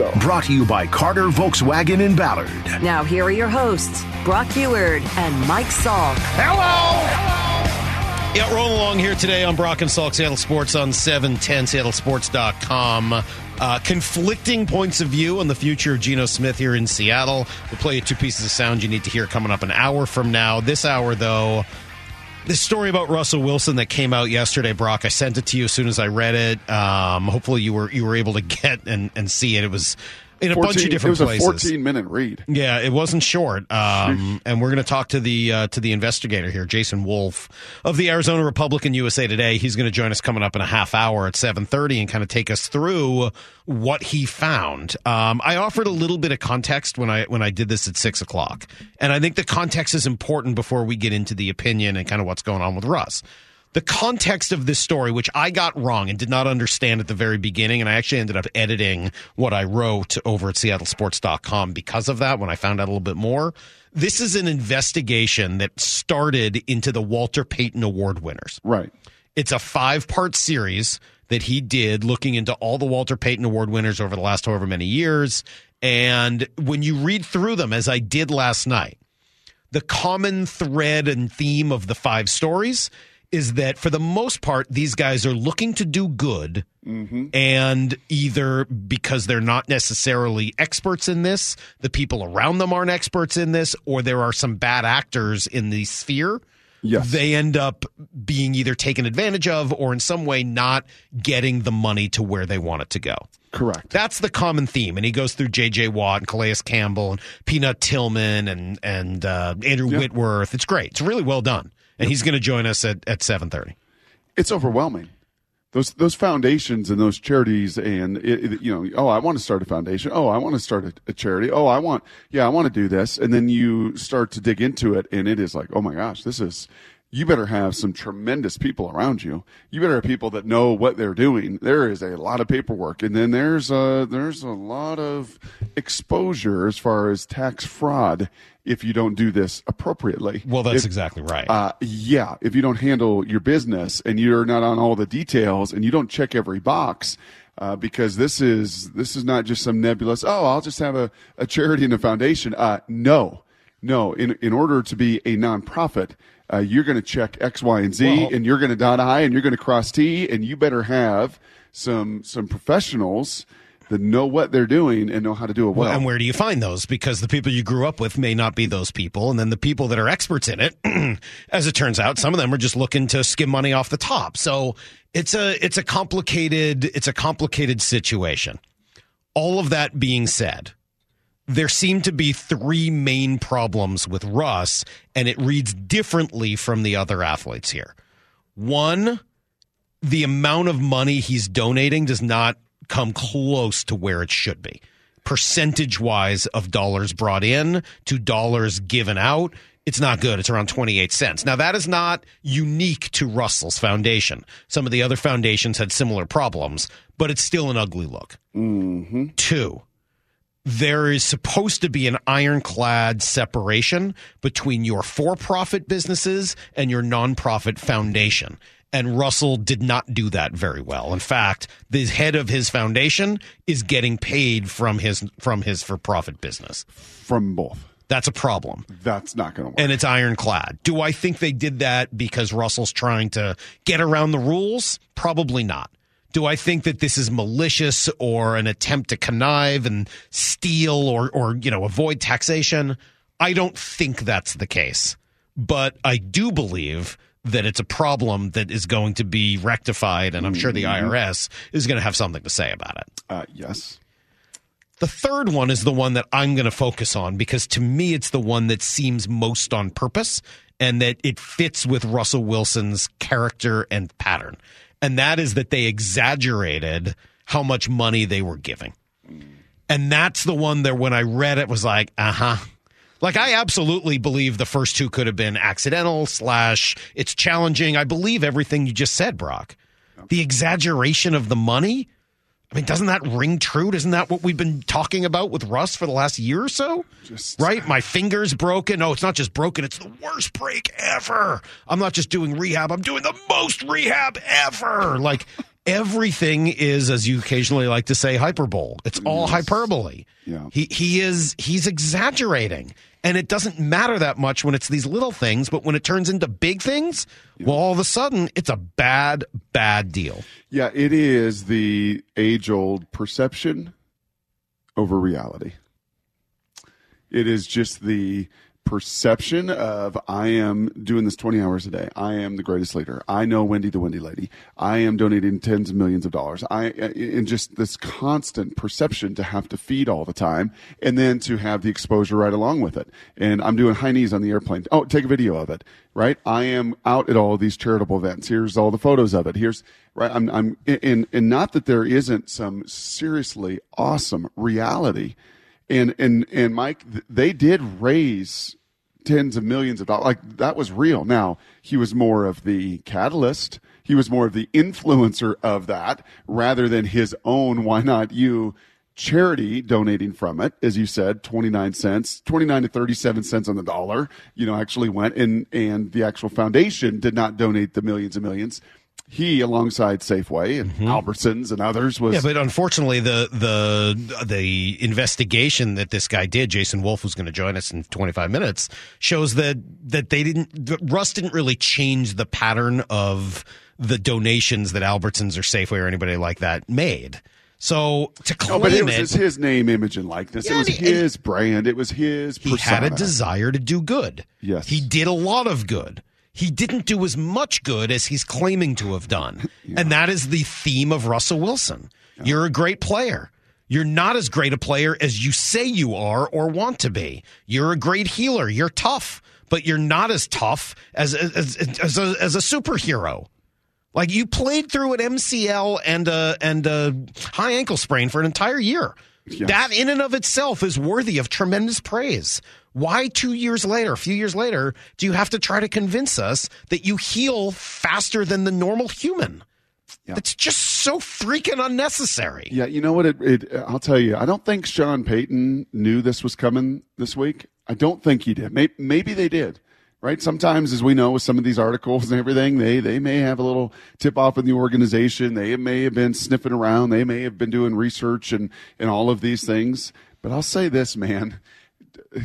though. Brought to you by Carter Volkswagen in Ballard. Now, here are your hosts, Brock Huard and Mike Salk. Hello! Yeah, rolling along here today on Brock and Salk, Seattle Sports on 710, seattlesports.com. Uh, conflicting points of view on the future of Geno Smith here in Seattle. We'll play you two pieces of sound you need to hear coming up an hour from now. This hour, though, this story about Russell Wilson that came out yesterday, Brock. I sent it to you as soon as I read it. Um, hopefully, you were you were able to get and, and see it. It was in a 14, bunch of different places. it was places. a 14 minute read. Yeah, it wasn't short. Um, and we're going to talk to the uh, to the investigator here, Jason Wolf of the Arizona Republican USA Today. He's going to join us coming up in a half hour at seven thirty and kind of take us through what he found. Um, I offered a little bit of context when I when I did this at six o'clock, and I think the context is important before we get into the opinion and kind of what's going on with Russ the context of this story, which I got wrong and did not understand at the very beginning, and I actually ended up editing what I wrote over at seattlesports.com because of that when I found out a little bit more. This is an investigation that started into the Walter Payton Award winners. Right. It's a five part series that he did looking into all the Walter Payton Award winners over the last however many years. And when you read through them, as I did last night, the common thread and theme of the five stories is that for the most part, these guys are looking to do good. And either because they're not necessarily experts in this, the people around them aren't experts in this, or there are some bad actors in the sphere. Yes. They end up being either taken advantage of or in some way not getting the money to where they want it to go. Correct. That's the common theme, and he goes through J.J. Watt and Calais Campbell and Peanut Tillman and and uh, Andrew Yep. Whitworth. It's great. It's really well done, and he's going to join us at at seven thirty. it's overwhelming. Those those foundations and those charities and it, it- you know oh I want to start a foundation. Oh I want to start a, a charity. Oh I want yeah I want to do this. And then you start to dig into it and it is like oh my gosh this is you better have some tremendous people around you. You better have people that know what they're doing. There is a lot of paperwork. And then there's a there's a lot of exposure as far as tax fraud if you don't do this appropriately Well, that's If- exactly right. uh, yeah, if you don't handle your business and you're not on all the details and you don't check every box, uh, because this is this is not just some nebulous. Oh, I'll just have a, a charity and a foundation. Uh, no, no. In in order to be a nonprofit, uh, you're going to check X, Y, and Z, Well- and you're going to dot I, and you're going to cross T, and you better have some some professionals that know what they're doing and know how to do it well. Well, and where do you find those? Because the people you grew up with may not be those people, and then the people that are experts in it, as it turns out, some of them are just looking to skim money off the top. So it's a it's a complicated it's a complicated situation. All of that being said, there seem to be three main problems with Russ, and it reads differently from the other athletes here. One, the amount of money he's donating does not come close to where it should be. Percentage wise of dollars brought in to dollars given out, it's not good. It's around 28 cents. Now, that is not unique to Russell's foundation. Some of the other foundations had similar problems, but it's still an ugly look. Mm-hmm. Two, there is supposed to be an ironclad separation between your for profit businesses and your nonprofit foundation. And Russell did not do that very well. In fact, the head of his foundation is getting paid from his from his for profit business. from both, That's a problem. that's not going to work. And it's ironclad. Do I think they did that because Russell's trying to get around the rules? Probably not. Do I think that this is malicious or an attempt to connive and steal or, or you know, avoid taxation? I don't think that's the case. But I do believe that it's a problem that is going to be rectified, and I'm sure the IRS is going to have something to say about it. uh, yes. The third one is the one that I'm going to focus on because to me, it's the one that seems most on purpose and that it fits with Russell Wilson's character and pattern. And that is that they exaggerated how much money they were giving. And that's the one that when I read it was like, uh huh. Like I absolutely believe the first two could have been accidental slash it's challenging. I believe everything you just said, Brock. The exaggeration of the money. I mean, doesn't that ring true? Isn't that what we've been talking about with Russ for the last year or so? Just- right? My finger's broken. No, it's not just broken. It's the worst break ever. I'm not just doing rehab. I'm doing the most rehab ever. Like everything is, as you occasionally like to say, hyperbole. It's all hyperbole. Yeah. He he is he's exaggerating. And it doesn't matter that much when it's these little things, but when it turns into big things, well, all of a sudden it's a bad, bad deal. Yeah, it is the age old perception over reality. It is just the perception of I am doing this 20 hours a day. I am the greatest leader. I know Wendy the Wendy lady. I am donating tens of millions of dollars. I uh, and just this constant perception to have to feed all the time and then to have the exposure right along with it. And I'm doing high knees on the airplane. Oh, take a video of it, right? I am out at all these charitable events. Here's all the photos of it. Here's right I'm I'm and and not that there isn't some seriously awesome reality and and and Mike, they did raise tens of millions of dollars. Like that was real. Now he was more of the catalyst. He was more of the influencer of that rather than his own. Why not you? Charity donating from it, as you said, twenty nine cents, twenty nine to thirty seven cents on the dollar. You know, actually went and and the actual foundation did not donate the millions and millions he alongside Safeway and mm-hmm. Albertsons and others was Yeah, but unfortunately, the the the investigation that this guy did, Jason Wolf, who's going to join us in 25 minutes, shows that that they didn't. that Russ didn't really change the pattern of the donations that Albertsons or Safeway or anybody like that made. So to No, claim but it was it, his, his name, image, and likeness. Yeah, it was and he- his brand. It was his. he had a desire to do good. Yes. He did a lot of good. He didn't do as much good as he's claiming to have done. And that is the theme of Russell Wilson. You're a great player. You're not as great a player as you say you are or want to be. You're a great healer. You're tough, but you're not as tough as as, as, a, as a superhero. Like you played through an MCL and a and a high ankle sprain for an entire year. Yes. That in and of itself is worthy of tremendous praise. Why two years later, a few years later, do you have to try to convince us that you heal faster than the normal human? It's just so freaking unnecessary. Yeah, you know what? It, it, I'll tell you. I don't think Sean Payton knew this was coming this week. I don't think he did. Maybe, maybe they did. Right. Sometimes, as we know, with some of these articles and everything, they they may have a little tip off in the organization. They may have been sniffing around. They may have been doing research and and all of these things. But I'll say this, man.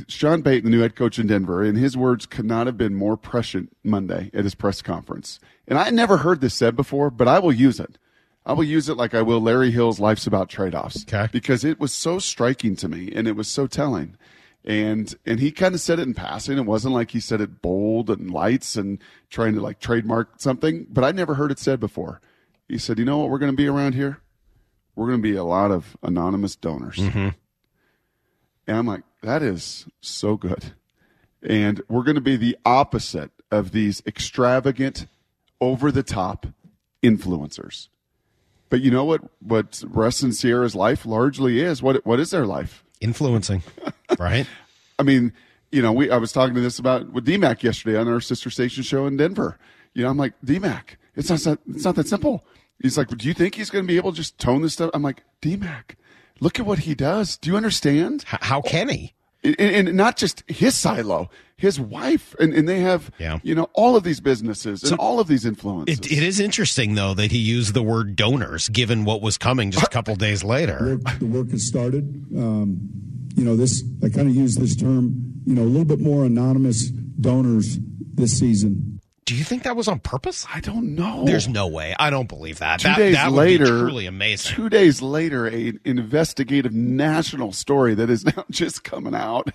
Sean Payton, the new head coach in Denver, and his words could not have been more prescient Monday at his press conference. And I never heard this said before, but I will use it. I will use it like I will Larry Hill's Life's About Trade-Offs. Okay. Because it was so striking to me and it was so telling. And and he kind of said it in passing. It wasn't like he said it bold and lights and trying to like trademark something, but I never heard it said before. He said, "You know what we're going to be around here? We're going to be a lot of anonymous donors." Mm-hmm. And I'm like, that is so good. And we're going to be the opposite of these extravagant, over the top influencers. But you know what? What Russ and Ciara's life largely is. What what is their life? Influencing, right? I mean, you know, we I was talking to this about with DMAC yesterday on our sister station show in Denver. You know, I'm like, DMAC, it's not that it's not that simple. He's like, do you think he's going to be able to just tone this stuff? I'm like, DMAC, look at what he does. Do you understand? How can he? And, and not just his silo, his wife, and, and they have, Yeah. you know, all of these businesses and all of these influences. It, it is interesting though that he used the word donors, given what was coming just a couple days later. work, the work has started. Um, you know, this I kind of use this term. You know, a little bit more anonymous donors this season. Do you think that was on purpose? I don't know. There's no way. I don't believe that. two that, days that would later, be truly amazing. Two days later, a investigative national story that is now just coming out.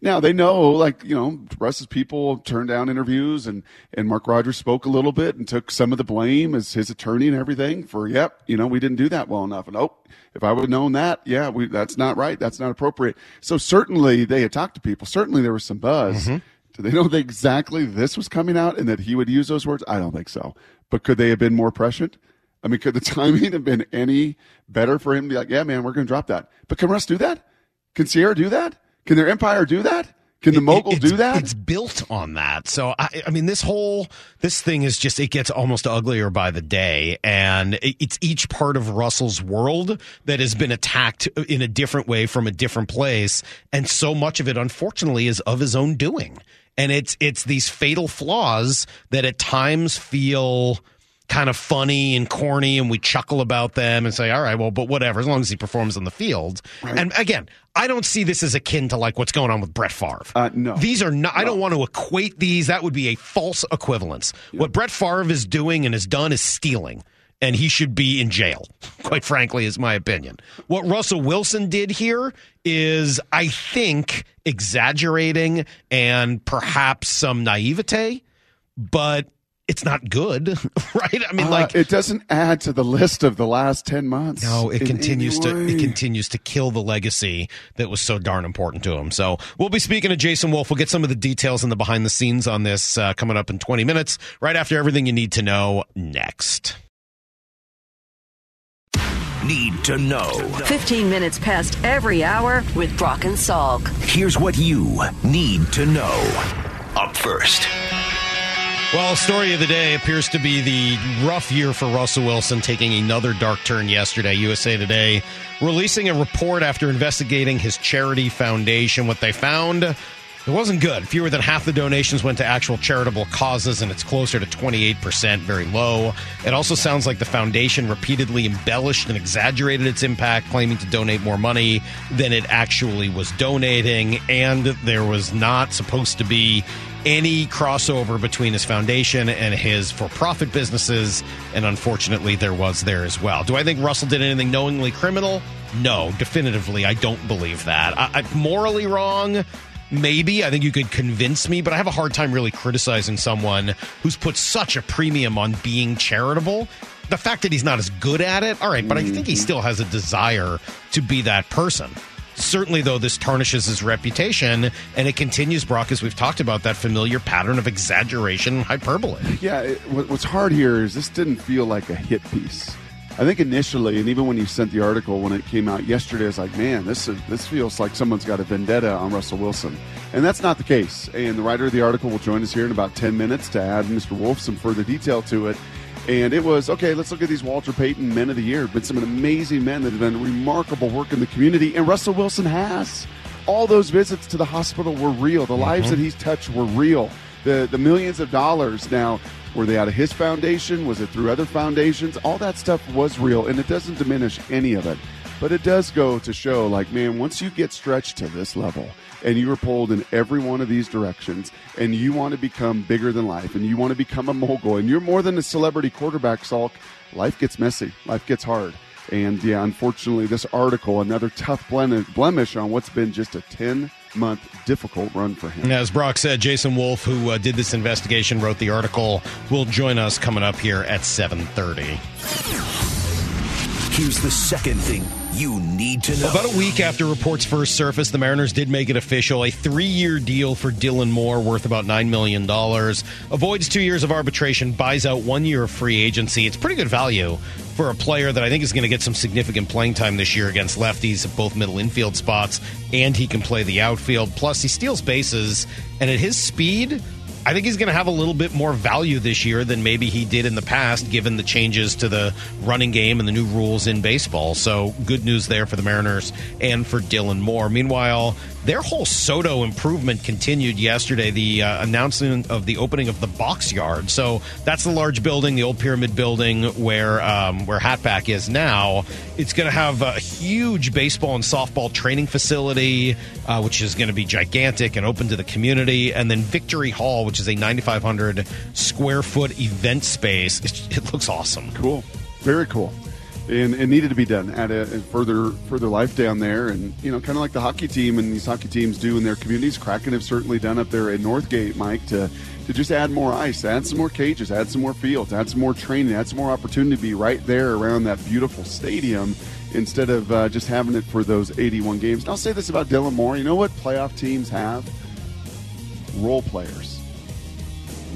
Now they know, like you know, Russ's people turned down interviews, and and Mark Rodgers spoke a little bit and took some of the blame as his attorney and everything for, yep, you know, we didn't do that well enough, and oh, if I would have known that, yeah, we that's not right, that's not appropriate. So certainly they had talked to people. Certainly there was some buzz. Mm-hmm. Do they know that exactly this was coming out and that he would use those words? I don't think so. But could they have been more prescient? I mean, could the timing have been any better for him to be like, yeah, man, we're going to drop that? But can Russ do that? Can Ciara do that? Can their empire do that? Can the mogul It- it's- do that? It's built on that. So I, I mean, this whole this thing is just it gets almost uglier by the day, and it- it's each part of Russell's world that has been attacked in a different way from a different place, and so much of it, unfortunately, is of his own doing. And it's it's these fatal flaws that at times feel kind of funny and corny and we chuckle about them and say, all right, well, but whatever, as long as he performs on the field. And again, I don't see this as akin to like what's going on with Brett Favre. Uh, no. These are not, I don't want to equate these. That would be a false equivalence. What Brett Favre is doing and has done is stealing. And he should be in jail, quite frankly, is my opinion. What Russell Wilson did here is, I think, exaggerating and perhaps some naivete, but it's not good, right? I mean, Uh, like it doesn't add to the list of the last 10 months. no, it continues to it continues to kill the legacy that was so darn important to him. So we'll be speaking to Jason Wolf. We'll get some of the details and the behind the scenes on this uh, coming up in 20 minutes, right after everything you need to know next. Need to know. 15 minutes past every hour with Brock and Salk. Here's what you need to know. Up first. Well, story of the day appears to be the rough year for Russell Wilson, taking another dark turn yesterday. USA Today releasing a report after investigating his charity foundation. What they found, it wasn't good. Fewer than half the donations went to actual charitable causes, and it's closer to 28%, very low. It also sounds like the foundation repeatedly embellished and exaggerated its impact, claiming to donate more money than it actually was donating, and there was not supposed to be any crossover between his foundation and his for profit businesses, and unfortunately, there was there as well. Do I think Russell did anything knowingly criminal? No, definitively, I don't believe that. I, morally wrong, maybe. I think you could convince me, but I have a hard time really criticizing someone who's put such a premium on being charitable. The fact that he's not as good at it, all right, but I think he mm-hmm. still has a desire to be that person. Certainly, though, this tarnishes his reputation, and it continues, Brock, as we've talked about, that familiar pattern of exaggeration and hyperbole. Yeah, it, what's hard here is this didn't feel like a hit piece. I think initially, and even when you sent the article when it came out yesterday, I was like, man, this is, this feels like someone's got a vendetta on Russell Wilson, and that's not the case. And the writer of the article will join us here in about ten minutes to add Mr. Wolf some further detail to it. And it was okay. Let's look at these Walter Payton Men of the Year. Been some amazing men that have done remarkable work in the community, and Russell Wilson has. All those visits to the hospital were real. The lives mm-hmm. that he's touched were real. The the millions of dollars now were they out of his foundation? Was it through other foundations? All that stuff was real, and it doesn't diminish any of it. But it does go to show, like, man, once you get stretched to this level and you are pulled in every one of these directions and you want to become bigger than life and you want to become a mogul and you're more than a celebrity quarterback, Salk, life gets messy. Life gets hard. And yeah, unfortunately, this article, another tough blemish on what's been just a 10 month difficult run for him. As Brock said, Jason Wolf, who uh, did this investigation, wrote the article, will join us coming up here at 730. Here's the second thing you need to know. About a week after reports first surfaced, the Mariners did make it official. A three year deal for Dylan Moore worth about $9 million. Avoids two years of arbitration, buys out one year of free agency. It's pretty good value for a player that I think is going to get some significant playing time this year against lefties at both middle infield spots, and he can play the outfield. Plus, he steals bases, and at his speed, I think he's going to have a little bit more value this year than maybe he did in the past, given the changes to the running game and the new rules in baseball. So, good news there for the Mariners and for Dylan Moore. Meanwhile, their whole SoDo improvement continued yesterday. The uh, announcement of the opening of the box yard. So that's the large building, the old pyramid building where um, where Hatback is now. It's going to have a huge baseball and softball training facility, uh, which is going to be gigantic and open to the community. And then Victory Hall, which is a 9,500 square foot event space. It, it looks awesome. Cool, very cool, and it needed to be done. Add a, a further further life down there, and you know, kind of like the hockey team and these hockey teams do in their communities. Kraken have certainly done up there at Northgate, Mike, to to just add more ice, add some more cages, add some more fields, add some more training, add some more opportunity to be right there around that beautiful stadium. Instead of uh, just having it for those 81 games. And I'll say this about Dylan Moore. You know what playoff teams have? Role players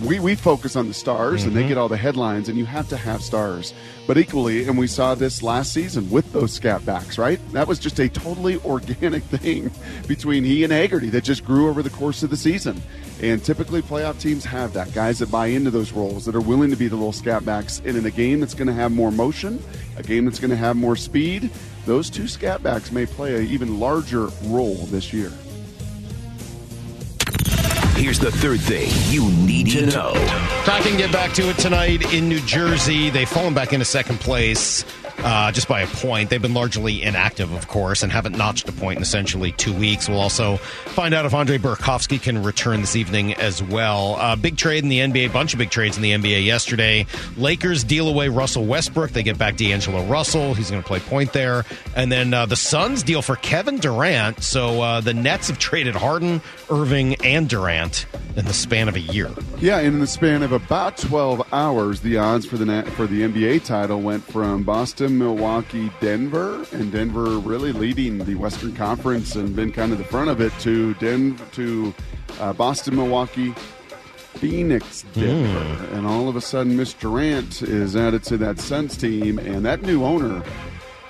we, we focus on the stars and they mm-hmm. get all the headlines and you have to have stars. But equally and we saw this last season with those scat backs right? That was just a totally organic thing between he and haggerty that just grew over the course of the season. And typically playoff teams have that guys that buy into those roles that are willing to be the little scat backs. And in a game that's going to have more motion a game that's going to have more speed those two scat backs may play an even larger role this year Here's the third thing you need to know. Kraken get back to it tonight in New Jersey. They've fallen back into second place uh, just by a point. They've been largely inactive, of course, and haven't notched a point in essentially two weeks. We'll also find out if Andre Burakovsky can return this evening as well. Uh, big trade in the NBA, bunch of big trades in the NBA yesterday. Lakers deal away Russell Westbrook. They get back D'Angelo Russell. He's going to play point there. And then uh, the Suns deal for Kevin Durant. So uh, the Nets have traded Harden, Irving, and Durant in the span of a year. Yeah, in the span of about 12 hours, the odds for the for the NBA title went from Boston, Milwaukee, Denver, and Denver really leading the Western Conference and been kind of the front of it to Denver to uh, Boston, Milwaukee, Phoenix, Denver, mm. and all of a sudden, Miss Durant is added to that Suns team, and that new owner.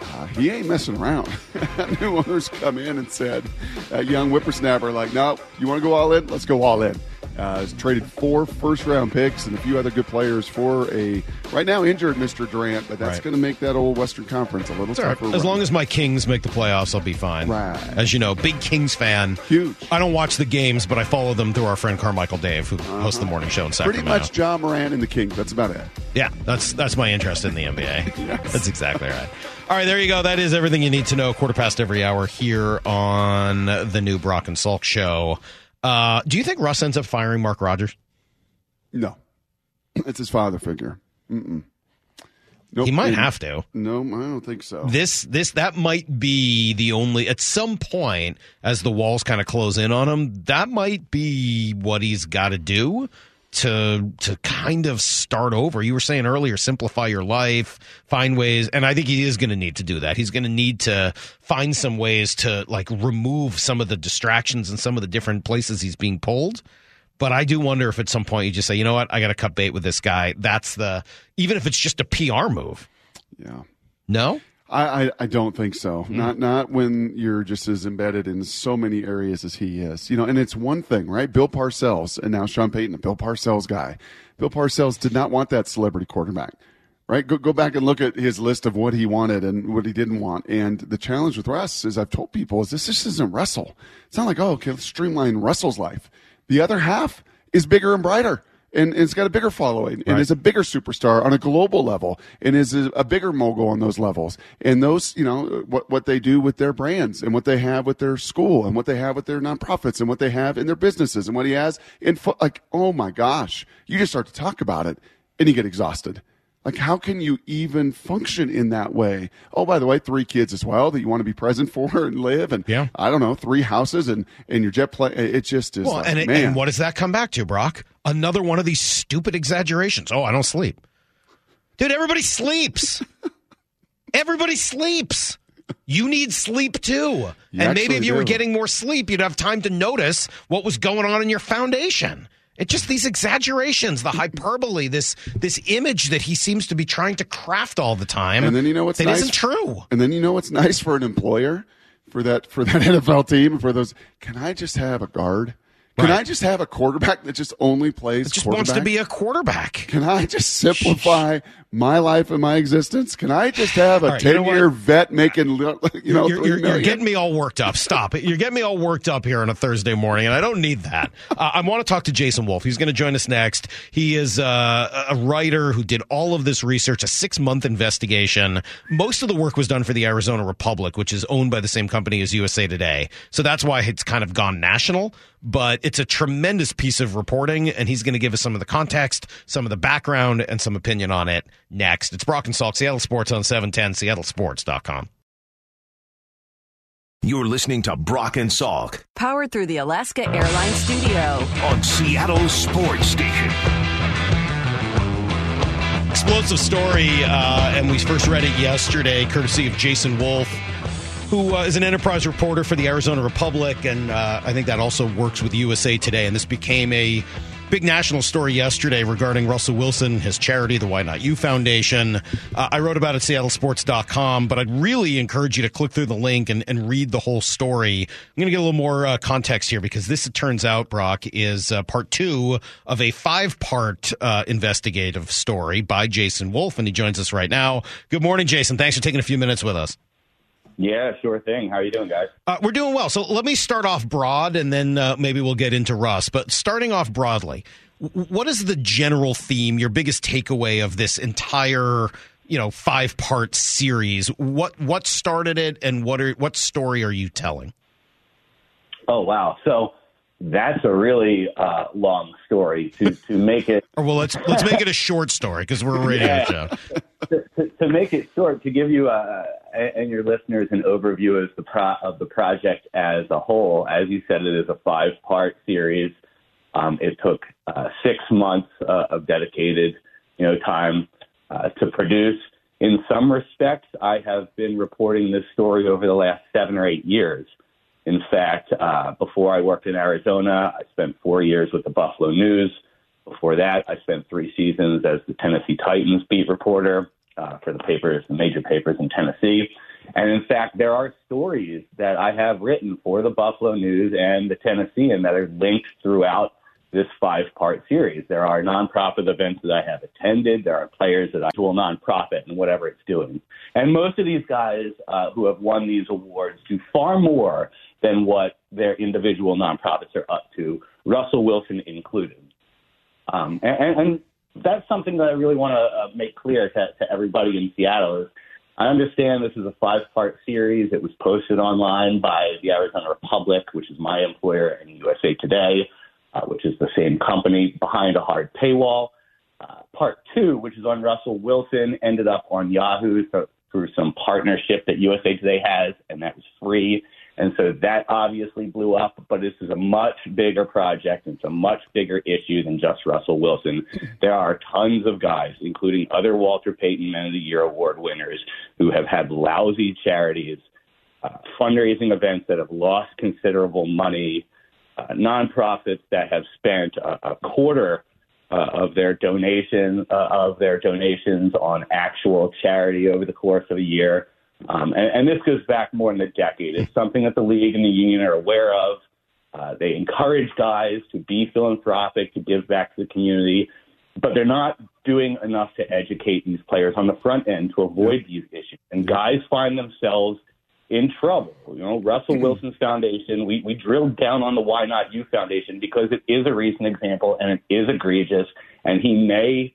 Uh, he ain't messing around. new owners come in and said, that young whippersnapper, like, no, you want to go all in? Let's go all in. Uh, has traded four first round picks and a few other good players for a right now injured Mr. Durant, but that's right. going to make that old Western Conference a little it's tougher. Right. As long as my Kings make the playoffs, I'll be fine. Right. As you know, big Kings fan. Huge. I don't watch the games, but I follow them through our friend Carmichael Dave, who uh-huh. hosts the morning show in Sacramento. Pretty much John Moran and the Kings. That's about it. Yeah, that's that's my interest in the NBA. yes. That's exactly right. All right, there you go. That is everything you need to know. Quarter past every hour here on the new Brock and Salk show. Uh, do you think Russ ends up firing Mark Rodgers? No, it's his father figure. Mm-mm. Nope. He might have to. No, I don't think so. This this that might be the only at some point as the walls kind of close in on him. That might be what he's got to do to to kind of start over. You were saying earlier, simplify your life, find ways, and I think he is going to need to do that. He's going to need to find some ways to like remove some of the distractions and some of the different places he's being pulled but I do wonder if at some point you just say, you know what, I got to cut bait with this guy. That's the even if it's just a PR move. Yeah. No. I, I, I don't think so. Mm. Not not when you're just as embedded in so many areas as he is. You know, and it's one thing, right? Bill Parcells and now Sean Payton, a Bill Parcells guy. Bill Parcells did not want that celebrity quarterback. Right? Go go back and look at his list of what he wanted and what he didn't want. And the challenge with Russ, is I've told people, is this just isn't Russell. It's not like, oh, okay, let's streamline Russell's life. The other half is bigger and brighter. And, it's got a bigger following and right. is a bigger superstar on a global level and is a, a, bigger mogul on those levels. And those, you know, what, what they do with their brands and what they have with their school and what they have with their nonprofits and what they have in their businesses and what he has in, fo- like, oh my gosh, you just start to talk about it and you get exhausted. Like, how can you even function in that way? Oh, by the way, three kids as well that you want to be present for and live, and yeah. I don't know, three houses and and your jet plane. It just is. Well, like, and, it, and what does that come back to, Brock? Another one of these stupid exaggerations. Oh, I don't sleep, dude. Everybody sleeps. everybody sleeps. You need sleep too. You and maybe if you do. were getting more sleep, you'd have time to notice what was going on in your foundation. It just these exaggerations, the hyperbole, this this image that he seems to be trying to craft all the time. And then you know what's that nice? isn't true. And then you know what's nice for an employer for that for that NFL team for those. Can I just have a guard? Can right. I just have a quarterback that just only plays? It just wants to be a quarterback. Can I just simplify my life and my existence? Can I just have a ten right, year vet making you know? You're, you're, you're, getting me all worked up. Stop it! You're getting me all worked up here on a Thursday morning, and I don't need that. Uh, I want to talk to Jason Wolf. He's going to join us next. He is uh, a writer who did all of this research, a six month investigation. Most of the work was done for the Arizona Republic, which is owned by the same company as USA Today. So that's why it's kind of gone national. But it's a tremendous piece of reporting, and he's going to give us some of the context, some of the background, and some opinion on it next. It's Brock and Salk, Seattle Sports on 710, seattlesports.com. You're listening to Brock and Salk. Powered through the Alaska Airlines Studio. On Seattle Sports Station. Explosive story, uh, and we first read it yesterday, courtesy of Jason Wolf who uh, is an enterprise reporter for the Arizona Republic, and uh, I think that also works with USA Today. And this became a big national story yesterday regarding Russell Wilson, his charity, the Why Not You Foundation. Uh, I wrote about it at seattlesports.com, but I'd really encourage you to click through the link and, and read the whole story. I'm going to get a little more uh, context here because this, it turns out, Brock, is uh, part two of a five part uh, investigative story by Jason Wolf, and he joins us right now. Good morning, Jason. Thanks for taking a few minutes with us. Yeah, sure thing. How are you doing, guys? Uh, we're doing well. So let me start off broad, and then uh, maybe we'll get into Russ. But starting off broadly, what is the general theme? Your biggest takeaway of this entire, you know, five part series? What what started it, and what are what story are you telling? Oh wow! So that's a really uh, long story to to make it. or well, let's let's make it a short story because we're a radio Yeah. show. to, to, to make it short, to give you uh, and your listeners an overview of the pro- of the project as a whole. As you said, it is a five part series. Um, it took uh, six months uh, of dedicated, you know, time uh, to produce. In some respects, I have been reporting this story over the last seven or eight years. In fact, uh, before I worked in Arizona, I spent four years with the Buffalo News. Before that, I spent three seasons as the Tennessee Titans beat reporter uh, for the papers, the major papers in Tennessee. And in fact, there are stories that I have written for the Buffalo News and the Tennessean that are linked throughout this five part series. There are nonprofit events that I have attended. There are players that I will nonprofit and whatever it's doing. And most of these guys uh, who have won these awards do far more than what their individual nonprofits are up to, Russell Wilson included. Um, and, and that's something that I really want to uh, make clear to, to everybody in Seattle is I understand this is a five part series. It was posted online by the Arizona Republic, which is my employer, and USA Today, uh, which is the same company behind a hard paywall. Uh, part two, which is on Russell Wilson, ended up on Yahoo through some partnership that USA Today has, and that was free. And so that obviously blew up, but this is a much bigger project. and It's a much bigger issue than just Russell Wilson. There are tons of guys, including other Walter Payton Men of the Year award winners, who have had lousy charities, uh, fundraising events that have lost considerable money, uh, nonprofits that have spent a, a quarter uh, of their donation uh, of their donations on actual charity over the course of a year. Um, and, and this goes back more than a decade. It's something that the league and the union are aware of. Uh, they encourage guys to be philanthropic, to give back to the community, but they're not doing enough to educate these players on the front end to avoid these issues. And guys find themselves in trouble. You know, Russell Wilson's foundation, we, we drilled down on the Why Not You Foundation because it is a recent example and it is egregious, and he may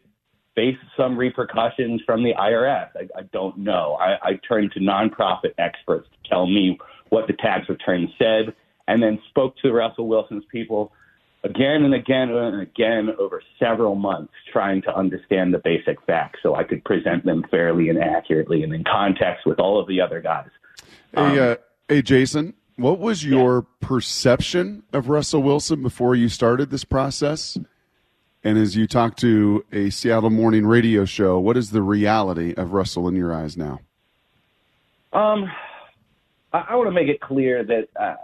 face some repercussions from the IRS. I, I don't know. I, I turned to nonprofit experts to tell me what the tax return said, and then spoke to Russell Wilson's people again and again and again over several months, trying to understand the basic facts so I could present them fairly and accurately and in context with all of the other guys. Hey, uh, hey, Jason, what was your perception of Russell Wilson before you started this process? And as you talk to a Seattle morning radio show, what is the reality of Russell in your eyes now? Um, I, I want to make it clear that uh,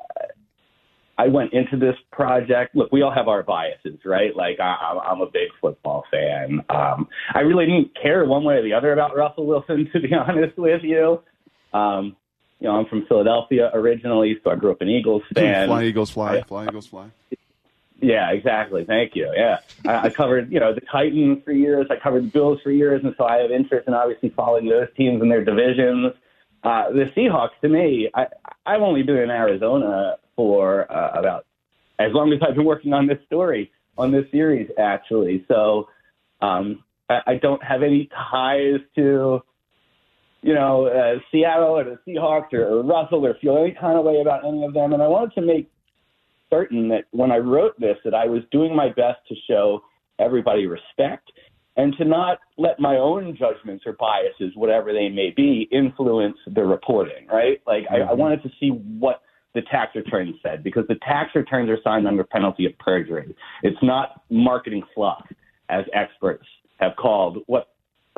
I went into this project. Look, we all have our biases, right? Like I, I'm- a big football fan. Um, I really didn't care one way or the other about Russell Wilson, to be honest with you. Um, you know, I'm from Philadelphia originally, so I grew up an Eagles fan. fly Eagles fly, fly Eagles fly. Yeah, exactly. Thank you. Yeah, I, I covered you know the Titans for years. I covered the Bills for years, and so I have interest in obviously following those teams and their divisions. Uh, the Seahawks, to me, I, I've only been in Arizona for uh, about as long as I've been working on this story on this series, actually. So um, I, I don't have any ties to you know uh, Seattle or the Seahawks or, or Russell or feel any kind of way about any of them. And I wanted to make certain that when I wrote this, that I was doing my best to show everybody respect and to not let my own judgments or biases, whatever they may be, influence the reporting, right? Like I, I mm-hmm. wanted to see what the tax returns said because the tax returns are signed under penalty of perjury. It's not marketing fluff, as experts have called what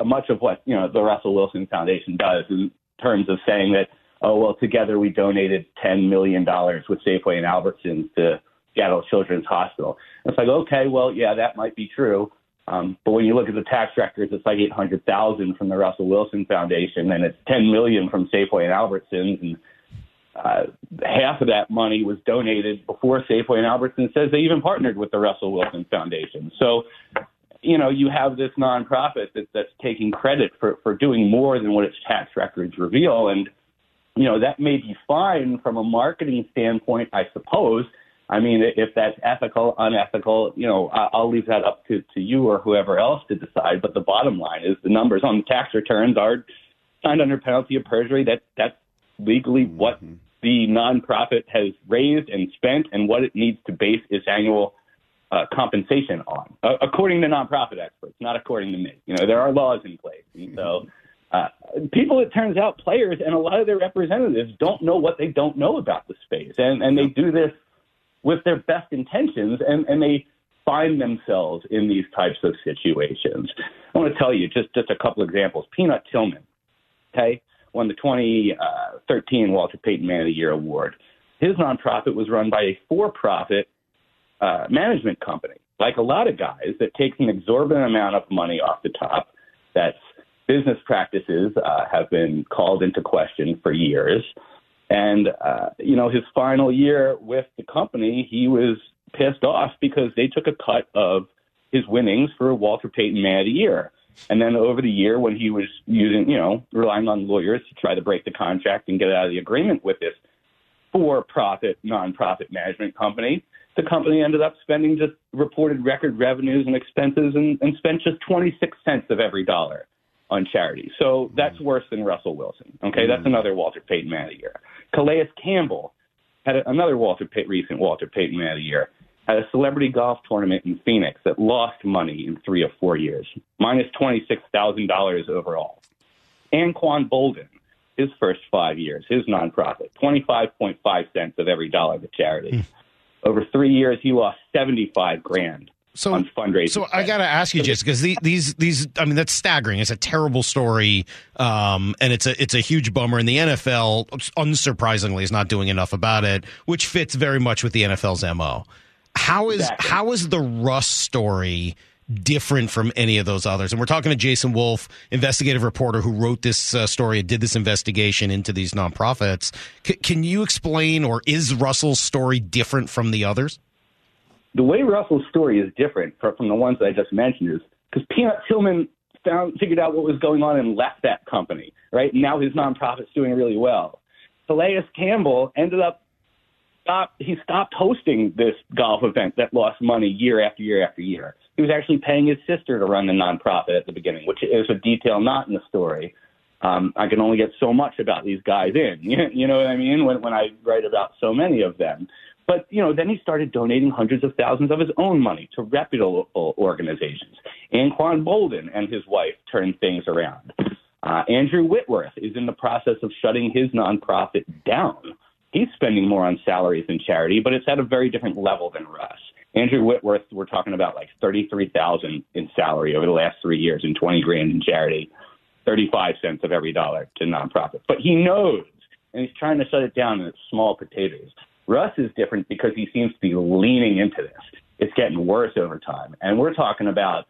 much of what you know the Russell Wilson Foundation does in terms of saying that oh well together we donated ten million dollars with Safeway and Albertsons to Seattle Children's Hospital. It's like okay well yeah that might be true. Um, but when you look at the tax records, it's like eight hundred thousand from the Russell Wilson Foundation, and it's ten million from Safeway and Albertsons, and uh, half of that money was donated before Safeway and Albertsons says they even partnered with the Russell Wilson Foundation. So, you know, you have this nonprofit that, that's taking credit for, for doing more than what its tax records reveal. And you know, that may be fine from a marketing standpoint, I suppose. I mean, if that's ethical, unethical, you know, I'll leave that up to, to you or whoever else to decide. But the bottom line is the numbers on the tax returns are signed under penalty of perjury. That that's legally what the nonprofit has raised and spent and what it needs to base its annual uh, compensation on, uh, according to nonprofit experts, not according to me. You know, there are laws in place, and so uh, people, it turns out, players and a lot of their representatives don't know what they don't know about the space, and and they do this with their best intentions, and and they find themselves in these types of situations. I want to tell you just just a couple examples. Peanut Tillman, okay, won the 2013 Walter Payton Man of the Year award. His nonprofit was run by a for-profit uh, management company, like a lot of guys, that takes an exorbitant amount of money off the top. That's business practices uh, have been called into question for years. And, uh, you know, his final year with the company, he was pissed off because they took a cut of his winnings for Walter Payton Man of the Year. And then over the year, when he was using, you know, relying on lawyers to try to break the contract and get out of the agreement with this for profit, nonprofit management company, the company ended up spending just reported record revenues and expenses and, and spent just 26 cents of every dollar on charity. So that's mm-hmm. worse than Russell Wilson. Okay, that's mm-hmm. another Walter Payton Man of the Year. Calais Campbell had a, another Walter Pay, recent Walter Payton Man of the Year. Had a celebrity golf tournament in Phoenix that lost money in three or four years, minus twenty six thousand dollars overall. Anquan Boldin, his first five years, his nonprofit, twenty five point five cents of every dollar to charity. Hmm. Over three years, he lost seventy five grand So, on fundraising. so I got to ask you, just because these these I mean that's staggering. It's a terrible story, um, and it's a it's a huge bummer. And the NFL, unsurprisingly, is not doing enough about it, which fits very much with the NFL's mo. How is Exactly. how is the Russ story different from any of those others? And we're talking to Jason Wolf, investigative reporter who wrote this uh, story and did this investigation into these nonprofits. C- can you explain, or is Russell's story different from the others? The way Russell's story is different from the ones that I just mentioned is because Peanut Tillman found figured out what was going on and left that company, right? Now his nonprofit's doing really well. Calais Campbell ended up stop he stopped hosting this golf event that lost money year after year after year. He was actually paying his sister to run the nonprofit at the beginning, which is a detail not in the story. Um, I can only get so much about these guys in. You, you know what I mean? When when I write about so many of them. But you know, then he started donating hundreds of thousands of his own money to reputable organizations. Anquan Boldin and his wife turned things around. Uh, Andrew Whitworth is in the process of shutting his nonprofit down. He's spending more on salaries than charity, but it's at a very different level than Russ. Andrew Whitworth, we're talking about like thirty-three thousand in salary over the last three years and twenty grand in charity, thirty-five cents of every dollar to nonprofit. But he knows, and he's trying to shut it down, and it's small potatoes. Russ is different because he seems to be leaning into this. It's getting worse over time, and we're talking about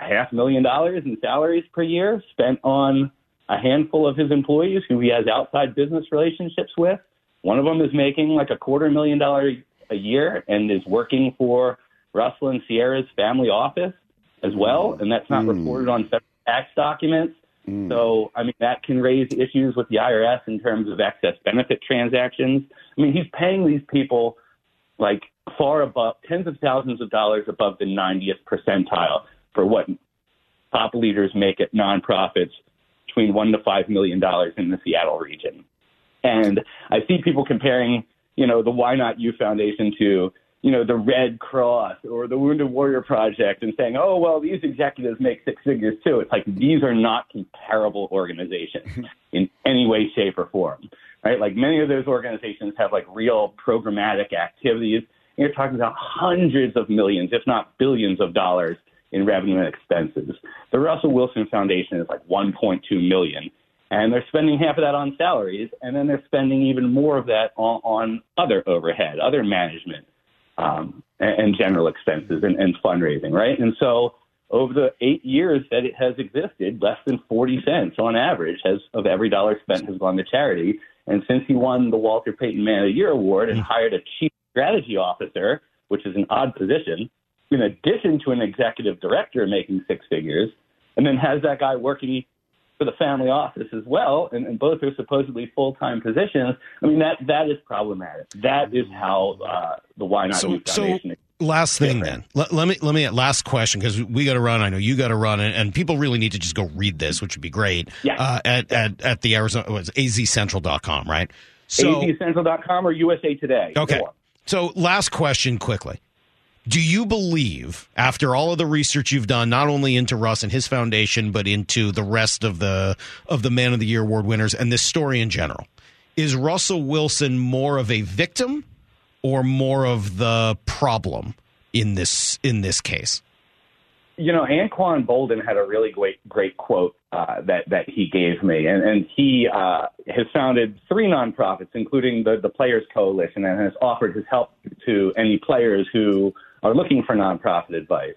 a half million dollars in salaries per year spent on a handful of his employees who he has outside business relationships with. One of them is making like a quarter million dollar a year and is working for Russell and Ciara's family office as well, and that's not hmm. reported on federal tax documents. Mm. So, I mean, that can raise issues with the IRS in terms of excess benefit transactions. I mean, he's paying these people like far above tens of thousands of dollars above the 90th percentile for what top leaders make at nonprofits between one to five million dollars in the Seattle region. And I see people comparing, you know, the Why Not You Foundation to, you know, the Red Cross or the Wounded Warrior Project and saying, oh, well, these executives make six figures too. It's like these are not comparable organizations in any way, shape, or form, right? Like many of those organizations have like real programmatic activities. You're talking about hundreds of millions, if not billions of dollars in revenue and expenses. The Russell Wilson Foundation is like 1.2 million, and they're spending half of that on salaries, and then they're spending even more of that on, on other overhead, other management, um, and, and general expenses and, and fundraising, right? And so over the eight years that it has existed, less than 40 cents on average has of every dollar spent has gone to charity. And since he won the Walter Payton Man of the Year award and hired a chief strategy officer, which is an odd position, in addition to an executive director making six figures, and then has that guy working for the family office as well, and, and both are supposedly full time positions. I mean that that is problematic. That is how uh, the Why Not So, You so last thing different. then. Let, let me let me last question because we got to run. I know you got to run, and, and people really need to just go read this, which would be great. Yeah. Uh, at, at at the Arizona was azcentral.com, right? So AZCentral.com or USA Today. Okay. So, last question quickly. Do you believe, after all of the research you've done, not only into Russ and his foundation, but into the rest of the of the Man of the Year award winners and this story in general, is Russell Wilson more of a victim or more of the problem in this in this case? You know, Anquan Boldin had a really great great quote uh, that that he gave me, and and he uh, has founded three nonprofits, including the the Players Coalition, and has offered his help to any players who are looking for nonprofit advice.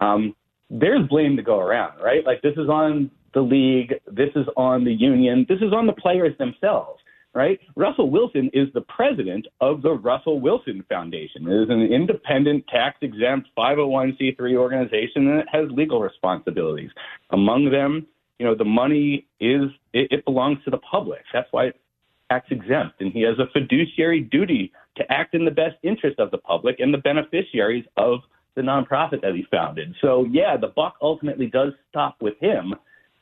Um, there's blame to go around, right? Like this is on the league, this is on the union, this is on the players themselves, right? Russell Wilson is the president of the Russell Wilson Foundation. It is an independent, tax exempt 501c3 organization and it has legal responsibilities. Among them, you know, the money is, it, it belongs to the public. That's why it's tax exempt. And he has a fiduciary duty to act in the best interest of the public and the beneficiaries of the nonprofit that he founded. So, yeah, the buck ultimately does stop with him.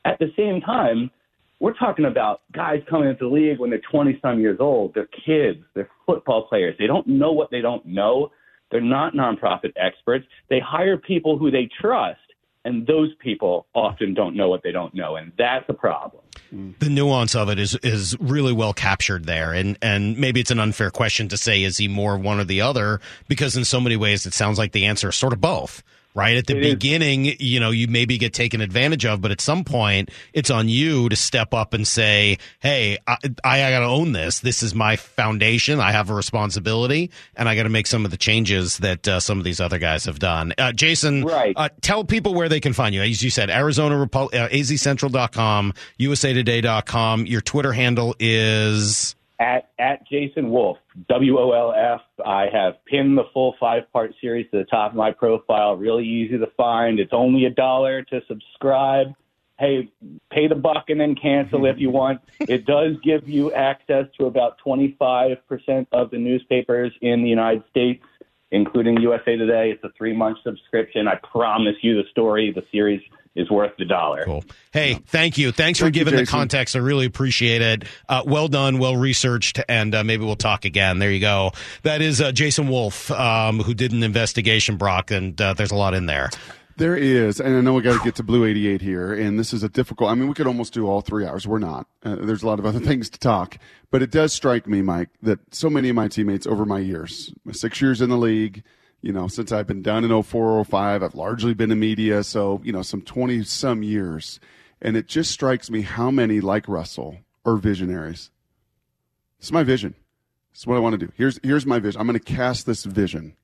At the same time, we're talking about guys coming into the league when they're 20 some years old. They're kids, they're football players. They don't know what they don't know. They're not nonprofit experts. They hire people who they trust, and those people often don't know what they don't know, and that's a problem. The nuance of it is is really well captured there. And and maybe it's an unfair question to say is he more one or the other? Because in so many ways it sounds like the answer is sort of both right at the It is. beginning you know you maybe get taken advantage of but at some point it's on you to step up and say hey i, I got to own this this is my foundation i have a responsibility and i got to make some of the changes that uh, some of these other guys have done uh, jason Right. uh, tell people where they can find you. As you said, Arizona Repu- uh, azcentral.com, usatoday.com. Your Twitter handle is at at Jason Wolf, W O L F. I have pinned the full five part series to the top of my profile. Really easy to find. It's only a dollar to subscribe. Hey, pay the buck and then cancel if you want. It does give you access to about 25% of the newspapers in the United States, including USA Today. It's a three month subscription. I promise you the story, the series is worth the dollar. cool. Hey, thank you. Thanks for Thank you, giving the context. I really appreciate it. Uh, well done, well researched, and uh, maybe we'll talk again. There you go. That is uh, Jason Wolf, um, who did an investigation, Brock, and uh, there's a lot in there. There is, and I know we got to get to Blue 88 here, and this is a difficult. I mean, we could almost do all three hours. We're not. Uh, there's a lot of other things to talk, but it does strike me, Mike, that so many of my teammates over my years, my six years in the league, you know, since I've been done in 04, 05, I've largely been in media, so you know, some 20 some years, and it just strikes me how many like Russell are visionaries. It's my vision. It's what I want to do. Here's here's my vision. I'm going to cast this vision,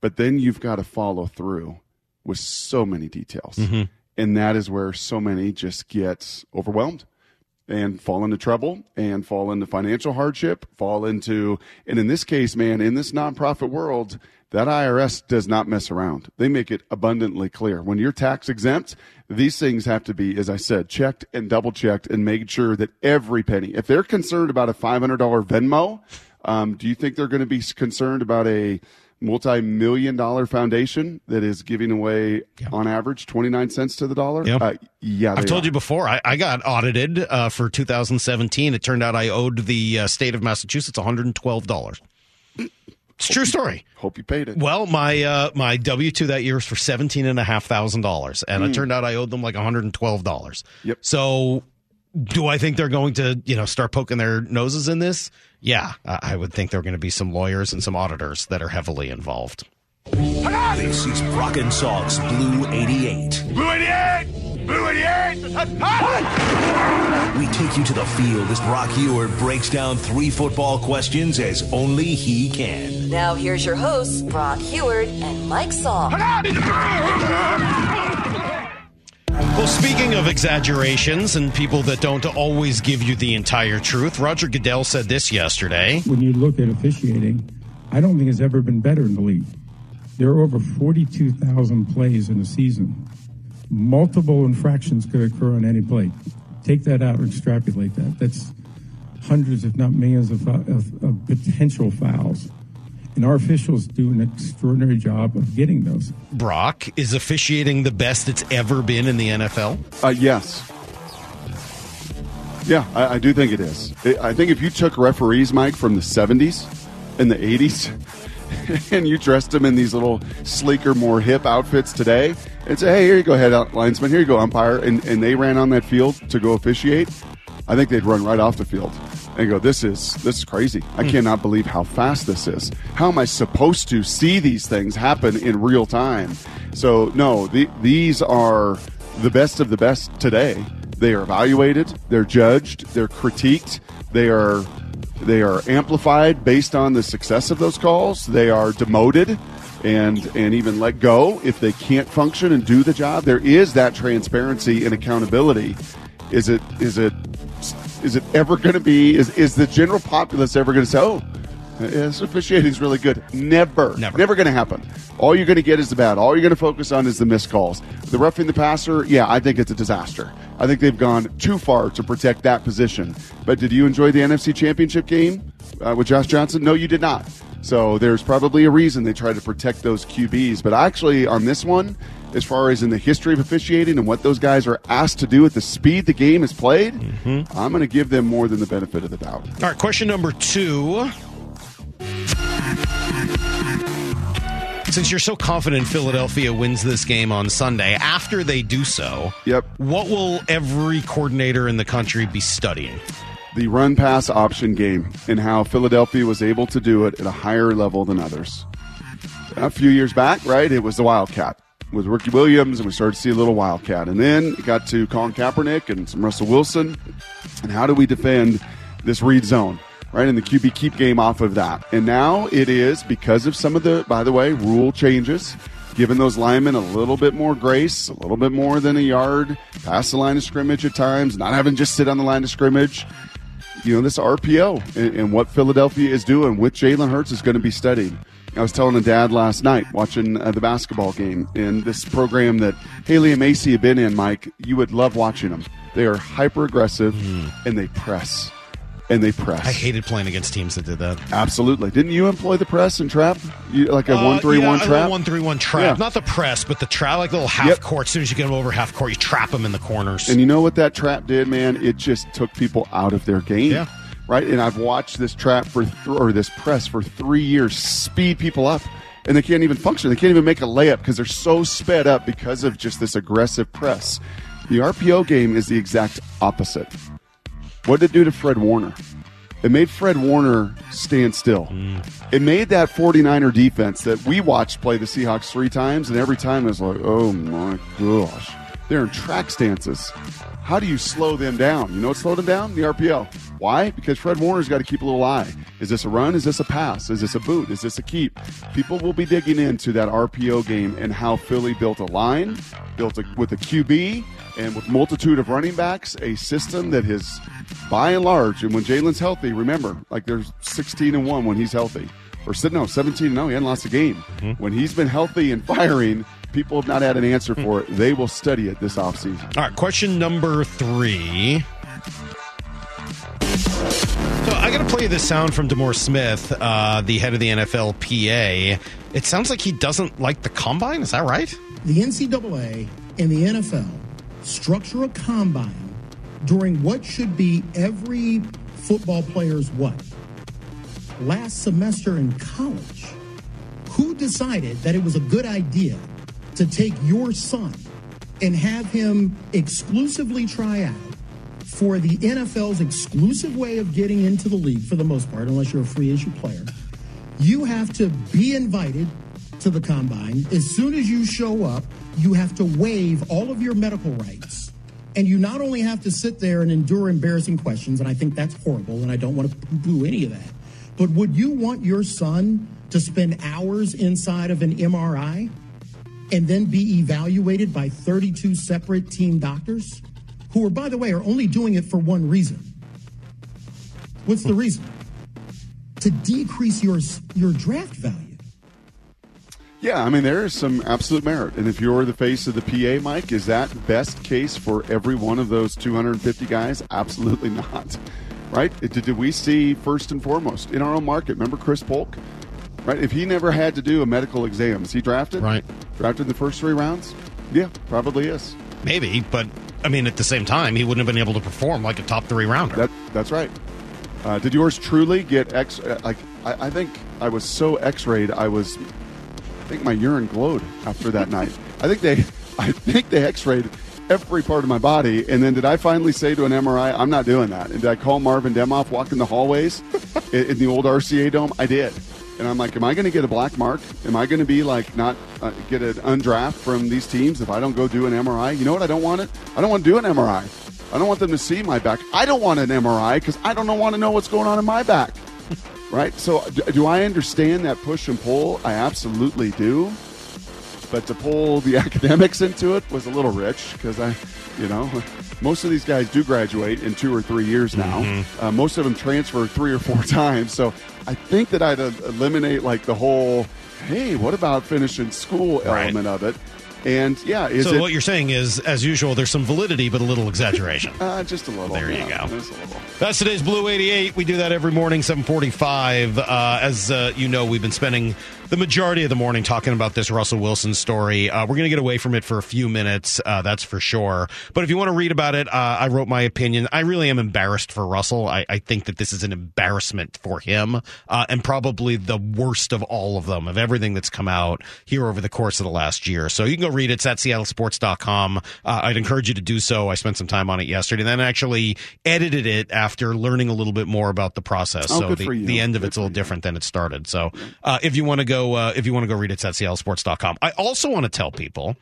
but then you've got to follow through with so many details, mm-hmm. and that is where so many just get overwhelmed and fall into trouble and fall into financial hardship, fall into, and in this case, man, in this nonprofit world, that IRS does not mess around. They make it abundantly clear. When you're tax exempt, these things have to be, as I said, checked and double checked and made sure that every penny, if they're concerned about a $500 Venmo, um, do you think they're going to be concerned about a multi-million dollar foundation that is giving away on average 29 cents to the dollar? Yep. Uh, yeah. I've told are. you before. I, I got audited uh, for 2017. It turned out I owed the uh, state of Massachusetts 112 dollars. It's a true story. Hope you paid it. Well, my uh, my W two that year was for seventeen and a half thousand dollars, and it turned out I owed them like one hundred and twelve dollars. Yep. So, do I think they're going to you know start poking their noses in this? Yeah, I I would think there are going to be some lawyers and some auditors that are heavily involved. This is Brock and Salk's Blue 88. Blue 88! Blue 88! We take you to the field as Brock Huard breaks down three football questions as only he can. Now here's your hosts, Brock Huard and Mike Salk. Well, speaking of exaggerations and people that don't always give you the entire truth, Roger Goodell said this yesterday. when you look at officiating, I don't think it's ever been better in the league. There are over 42,000 plays in a season. Multiple infractions could occur on any play. Take that out and extrapolate that. That's hundreds, if not millions, of, of, of potential fouls. And our officials do an extraordinary job of getting those. Brock, is officiating the best it's ever been in the NFL? Uh, yes. Yeah, I, I do think it is. I think if you took referees, Mike, from the 70s and the 80s, and you dressed them in these little sleeker, more hip outfits today, and say, hey, here you go, head out linesman, here you go, umpire, and, and they ran on that field to go officiate, I think they'd run right off the field and go, "This is this is crazy. I hmm. cannot believe how fast this is. How am I supposed to see these things happen in real time?" So, no, the, these are the best of the best today. They are evaluated, they're judged, they're critiqued, they are they are amplified based on the success of those calls. They are demoted and and even let go if they can't function and do the job. There is that transparency and accountability. Is it is it is it ever going to be? Is is the general populace ever going to say, "Oh, this officiating is really good"? Never, Never. never going to happen. All you're going to get is the bad. All you're going to focus on is the missed calls. The roughing the passer, yeah, I think it's a disaster. I think they've gone too far to protect that position. But did you enjoy the NFC Championship game uh, with Josh Johnson? No, you did not. So there's probably a reason they try to protect those QBs. But actually, on this one, as far as in the history of officiating and what those guys are asked to do at the speed the game is played, mm-hmm. I'm going to give them more than the benefit of the doubt. All right, question number two. Since you're so confident Philadelphia wins this game on Sunday, after they do so, Yep. what will every coordinator in the country be studying? The run pass option game and how Philadelphia was able to do it at a higher level than others. A few years back, right, it was the Wildcat with Ricky Williams, and we started to see a little Wildcat. And then it got to Colin Kaepernick and some Russell Wilson. And how do we defend this read zone? Right, and the QB keep game off of that. And now it is because of some of the, by the way, rule changes, giving those linemen a little bit more grace, a little bit more than a yard past the line of scrimmage at times, not having just sit on the line of scrimmage you know, this RPO and, and what Philadelphia is doing with Jalen Hurts is going to be studied. I was telling a dad last night watching uh, the basketball game in this program that Haley and Macy have been in, Mike. You would love watching them. They are hyper aggressive and they press. And they press. I hated playing against teams that did that. Absolutely. Didn't you employ the press and trap? You, like a Uh, one three one yeah, a trap? one three one trap. Yeah. Not the press, but the trap, like the little half Yep. court. As soon as you get them over half court, you trap them in the corners. And you know what that trap did, man? It just took people out of their game. Yeah. Right? And I've watched this trap for th- or this press for 3 years speed people up and they can't even function. They can't even make a layup because they're so sped up because of just this aggressive press. The RPO game is the exact opposite. What did it do to Fred Warner? It made Fred Warner stand still. Mm. It made that 49er defense that we watched play the Seahawks three times, and every time it was like, oh my gosh. They're in track stances. How do you slow them down? You know what slowed them down? The RPO. Why? Because Fred Warner's got to keep a little eye. Is this a run? Is this a pass? Is this a boot? Is this a keep? People will be digging into that RPO game and how Philly built a line, built a, with a QB, and with multitude of running backs, a system that has, by and large, and when Jalen's healthy, remember, like there's 16 and one when he's healthy, or said no, 17 and no, he hadn't lost a game. When he's been healthy and firing, people have not had an answer for it. They will study it this offseason. All right, question number three. So I got to play this sound from DeMaurice Smith, uh, the head of the NFL PA. It sounds like he doesn't like the combine. Is that right? the NCAA and the NFL structure a combine during what should be every football player's what? Last semester in college. Who decided that it was a good idea to take your son and have him exclusively try out for the NFL's exclusive way of getting into the league for the most part, unless you're a free issue player? You have to be invited to the combine. As soon as you show up, you have to waive all of your medical rights. And you not only have to sit there and endure embarrassing questions, and I think that's horrible, and I don't want to poo poo any of that, but would you want your son to spend hours inside of an MRI and then be evaluated by 32 separate team doctors who are, by the way, are only doing it for one reason? What's the reason? To decrease your, your draft value. Yeah, I mean there is some absolute merit, and if you're the face of the PA, Mike, is that best case for every one of those 250 guys? Absolutely not. Right? Did, did we see first and foremost in our own market? Remember Chris Polk? Right? If he never had to do a medical exam, is he drafted? Right. Drafted in the first three rounds? Yeah, probably is. Maybe, but I mean, at the same time, he wouldn't have been able to perform like a top three rounder. That that's right. Uh, did yours truly get X? Uh, like I, I think I was so X-rayed. I was. I think my urine glowed after that night. I think they. I think they X-rayed every part of my body, and then did I finally say to an MRI, "I'm not doing that"? And did I call Marvin Demoff walking the hallways in, in the old RCA dome? I did. And I'm like, am I going to get a black mark? Am I going to be like not uh, get an undraft from these teams if I don't go do an MRI? You know what? I don't want it. I don't want to do an MRI. I don't want them to see my back. I don't want an MRI because I don't want to know what's going on in my back. Right? So, do, I understand that push and pull? I absolutely do. But to pull the academics into it was a little rich because I, you know, most of these guys do graduate in two or three years now. Mm-hmm. Uh, most of them transfer three or four times. So I think that I'd uh, eliminate like the whole, hey, what about finishing school Right. element of it? And yeah, is so it what you're saying is, as usual, there's some validity, but a little exaggeration. uh, just a little? There you go. Just a little. That's today's Blue 88. We do that every morning, 745. Uh, as uh, you know, we've been spending the majority of the morning talking about this Russell Wilson story. Uh, we're going to get away from it for a few minutes, uh, that's for sure. But if you want to read about it, uh, I wrote my opinion. I really am embarrassed for Russell. I, I think that this is an embarrassment for him, uh, and probably the worst of all of them, of everything that's come out here over the course of the last year. So you can go read it. It's at seattlesports.com. Uh, I'd encourage you to do so. I spent some time on it yesterday, and then actually edited it after learning a little bit more about the process. Oh, so the, the end of Good it's a little you. different than it started. So uh, if you want to go, uh, if you want to go read it, it's at seattlesports.com. I also want to tell people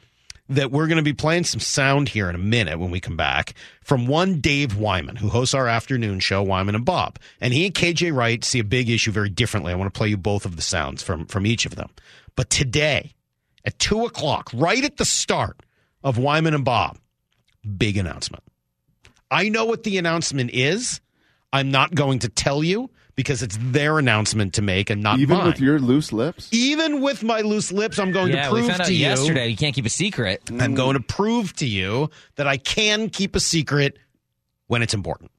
that we're going to be playing some sound here in a minute when we come back from one Dave Wyman, who hosts our afternoon show, Wyman and Bob. And he and KJ Wright see a big issue very differently. I want to play you both of the sounds from, from each of them. But today, at two o'clock, right at the start of Wyman and Bob, big announcement. I know what the announcement is. I'm not going to tell you because it's their announcement to make and not Even mine. with your loose lips. Even with my loose lips, I'm going yeah, to prove we found out to you yesterday you can't keep a secret. I'm going to prove to you that I can keep a secret when it's important.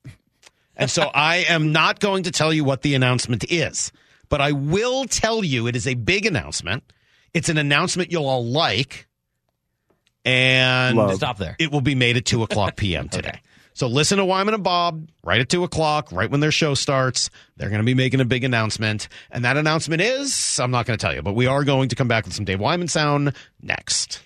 And so I am not going to tell you what the announcement is, but I will tell you it is a big announcement. It's an announcement you'll all like, and Love. Stop there. it will be made at 2 o'clock p.m. today. So listen to Wyman and Bob right at 2 o'clock, right when their show starts. They're going to be making a big announcement. And that announcement is I'm not going to tell you, but we are going to come back with some Dave Wyman sound next.